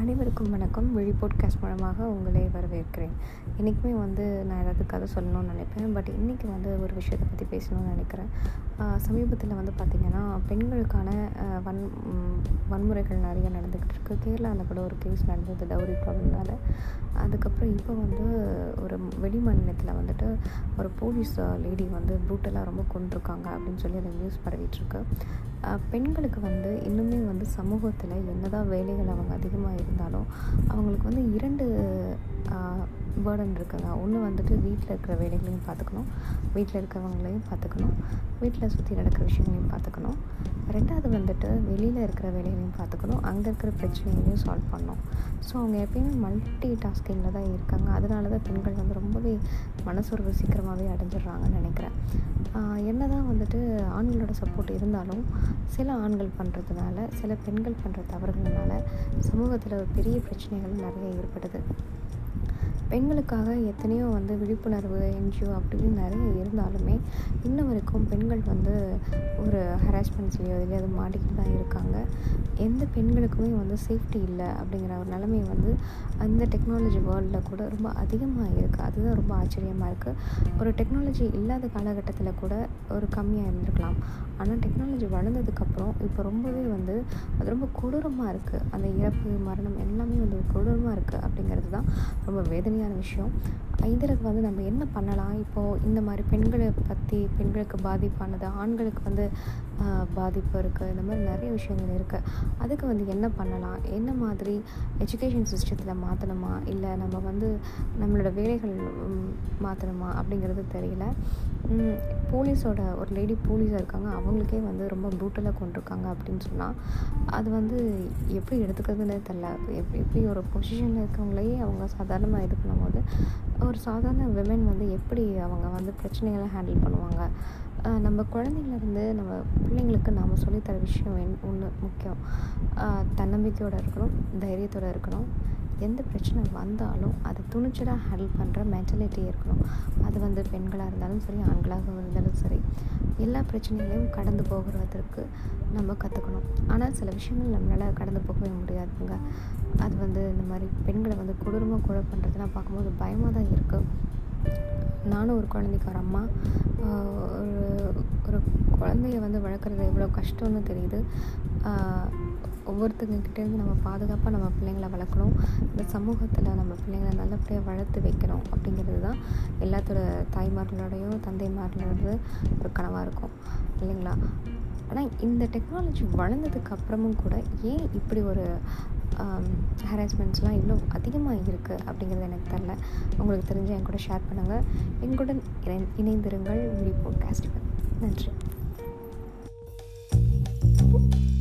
அனைவருக்கும் வணக்கம். விழி போட்காஸ்ட் மூலமாக உங்களை வரவேற்கிறேன். என்றைக்குமே வந்து நான் ஏதாவது கதை சொல்லணும்னு நினைப்பேன். பட் இன்றைக்கி வந்து ஒரு விஷயத்தை பற்றி பேசணும்னு நினைக்கிறேன். சமீபத்தில் வந்து பார்த்திங்கன்னா பெண்களுக்கான வன் வன்முறைகள் நிறைய நடந்துக்கிட்டு இருக்குது கேரளாவில் கூட ஒரு கேஸ் நடந்தது டவுரி ப்ராப்ளம்னால. அதுக்கப்புறம் இப்போ வந்து ஒரு வெளி மாநிலத்தில் வந்துட்டு ஒரு போலீஸ் லேடி வந்து ப்ரூட்டலாக ரொம்ப கொண்டிருக்காங்க அப்படின்னு சொல்லி அந்த நியூஸ் பரவிட்டுருக்கு பெண்களுக்கு வந்து இன்னுமே வந்து சமூகத்தில் என்னதான் வேலைகள் அவங்க அதிகமாக இருந்தாலும் அவங்களுக்கு வந்து இரண்டு பேர்டன் இருக்குங்க ஒன்று வந்துட்டு வீட்டில் இருக்கிற வேலைகளையும் பார்த்துக்கணும் வீட்டில் இருக்கிறவங்களையும் பார்த்துக்கணும் வீட்டில் சுற்றி நடக்கிற விஷயங்களையும் பார்த்துக்கணும் ரெண்டாவது வந்துட்டு வெளியில் இருக்கிற வேலைகளையும் பார்த்துக்கணும் அங்கே இருக்கிற பிரச்சனைகளையும் சால்வ் பண்ணணும். ஸோ அவங்க எப்பயுமே மல்டி டாஸ்கிங்கில் தான் இருக்காங்க. அதனால தான் பெண்கள் வந்து ரொம்பவே மனசோர்வு சீக்கிரமாகவே அடைஞ்சிடுறாங்கன்னு நினைக்கிறேன். என்ன தான் வந்துட்டு ஆண்களோட சப்போர்ட் இருந்தாலும் சில ஆண்கள் பண்ணுறதுனால சில பெண்கள் பண்ணுற தவறுகள்னால சமூகத்தில் ஒரு பெரிய பிரச்சனைகள் நிறைய ஏற்படுது. பெண்களுக்காக எத்தனையோ வந்து விழிப்புணர்வு என்ஜிஓ அப்படின்னு நிறைய இருந்தாலுமே இன்ன வரைக்கும் பெண்கள் வந்து ஒரு ஹராஸ்மெண்ட்ஸ்லையோ எதுலையாவது மாட்டிக்கிட்டு தான் இருக்காங்க. எந்த பெண்களுக்குமே வந்து சேஃப்டி இல்லை அப்படிங்கிற ஒரு நிலைமை வந்து அந்த டெக்னாலஜி வேர்ல்டில் கூட ரொம்ப அதிகமாக இருக்குது அதுதான் ரொம்ப ஆச்சரியமாக இருக்குது ஒரு டெக்னாலஜி இல்லாத காலகட்டத்தில் கூட ஒரு கம்மியாக இருந்திருக்கலாம். ஆனால் டெக்னாலஜி வளர்ந்ததுக்கப்புறம் இப்போ ரொம்பவே வந்து அது ரொம்ப கொடூரமாக இருக்குது அந்த இறப்பு மரணம் எல்லாமே வந்து கொடூரமாக இருக்குது அப்படிங்கிறது தான் ரொம்ப வேதனையான விஷயம். இதற்கு வந்து நம்ம என்ன பண்ணலாம்? இப்போது இந்த மாதிரி பெண்களை பற்றி பெண்களுக்கு பாதிப்பானது ஆண்களுக்கு வந்து பாதிப்பு இருக்குது இந்த மாதிரி நிறைய விஷயங்கள் இருக்குது அதுக்கு வந்து என்ன பண்ணலாம்? என்ன மாதிரி எஜுகேஷன் சிஸ்டத்தில் மாற்றணுமா இல்லை நம்ம வந்து நம்மளோட வேலைகள் மாற்றணுமா அப்படிங்கிறது தெரியல. போலீஸோட ஒரு லேடி போலீஸாக இருக்காங்க. அவங்களுக்கே வந்து ரொம்ப ப்ரூட்டலாக கொண்டிருக்காங்க அப்படின்னு சொன்னால் அது வந்து எப்படி எடுத்துக்கிறதுனே தெரில எப்படி எப்படி ஒரு பொசிஷனில் இருக்கவங்களையே அவங்க சாதாரணமாக இது போது ஒரு சாதாரண விமன் வந்து எப்படி அவங்க வந்து பிரச்சனைகளை ஹேண்டில் பண்ணுவாங்க? நம்ம குழந்தைங்கலேருந்து நம்ம பிள்ளைங்களுக்கு நாம் சொல்லித்தர விஷயம் ஒன்று முக்கியம். தன்னம்பிக்கையோடு இருக்கணும் தைரியத்தோடு இருக்கணும். எந்த பிரச்சனை வந்தாலும் அதை துணிச்சலாக ஹேண்டில் பண்ணுற மென்டாலிட்டி இருக்கணும். அது வந்து பெண்களாக இருந்தாலும் சரி ஆண்களாக இருந்தாலும் சரி எல்லா பிரச்சனைகளையும் கடந்து போகிறதற்கு நம்ம கற்றுக்கணும் ஆனால் சில விஷயங்கள் நம்மளால் கடந்து போகவே முடியாதுங்க. அது வந்து இந்த மாதிரி பெண்களை வந்து கொடூரமாக கொலை பண்ணுறதுலாம் பார்க்கும்போது பயமாக தான் இருக்குது நானும் ஒரு குழந்தைக்கு ஒரு அம்மா ஒரு ஒரு குழந்தைய வந்து வளர்க்குறது எவ்வளோ கஷ்டம்னு தெரியுது. ஒவ்வொருத்தங்கக்கிட்டேருந்து நம்ம பாதுகாப்பாக நம்ம பிள்ளைங்களை வளர்க்கணும். இந்த சமூகத்தில் நம்ம பிள்ளைங்களை நல்லபடியாக வளர்த்து வைக்கணும் அப்படிங்கிறது தான் எல்லாத்தோட தாய்மார்களோடையும் தந்தைமார்களோட ஒரு கனவாக இருக்கும். இல்லைங்களா? ஆனால் இந்த டெக்னாலஜி வளர்ந்ததுக்கு அப்புறமும் கூட ஏன் இப்படி ஒரு ஹராஸ்மெண்ட்ஸ்லாம் இவ்வளோ அதிகமாக இருக்குது அப்படிங்கிறது எனக்கு தெரில உங்களுக்கு தெரிஞ்சு என் கூட ஷேர் பண்ணுங்கள் எங்களுடன் இணைந்திருங்கள். வீடியோ போட்காஸ்ட்டுக்கு நன்றி. thank you